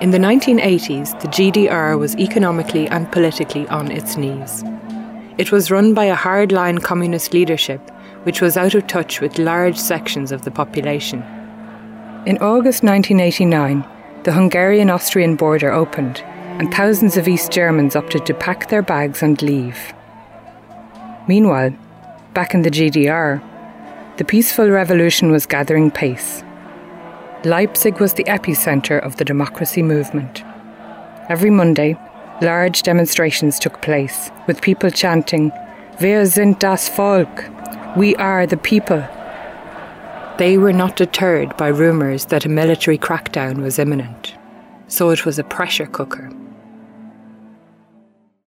In the 1980s, the GDR was economically and politically on its knees. It was run by a hardline communist leadership which was out of touch with large sections of the population. In August 1989, the Hungarian Austrian border opened, and thousands of East Germans opted to pack their bags and leave. Meanwhile, back in the GDR, the peaceful revolution was gathering pace. Leipzig was the epicenter of the democracy movement. Every Monday, large demonstrations took place, with people chanting, Wir sind das Volk, we are the people. They were not deterred by rumours that a military crackdown was imminent, so it was a pressure cooker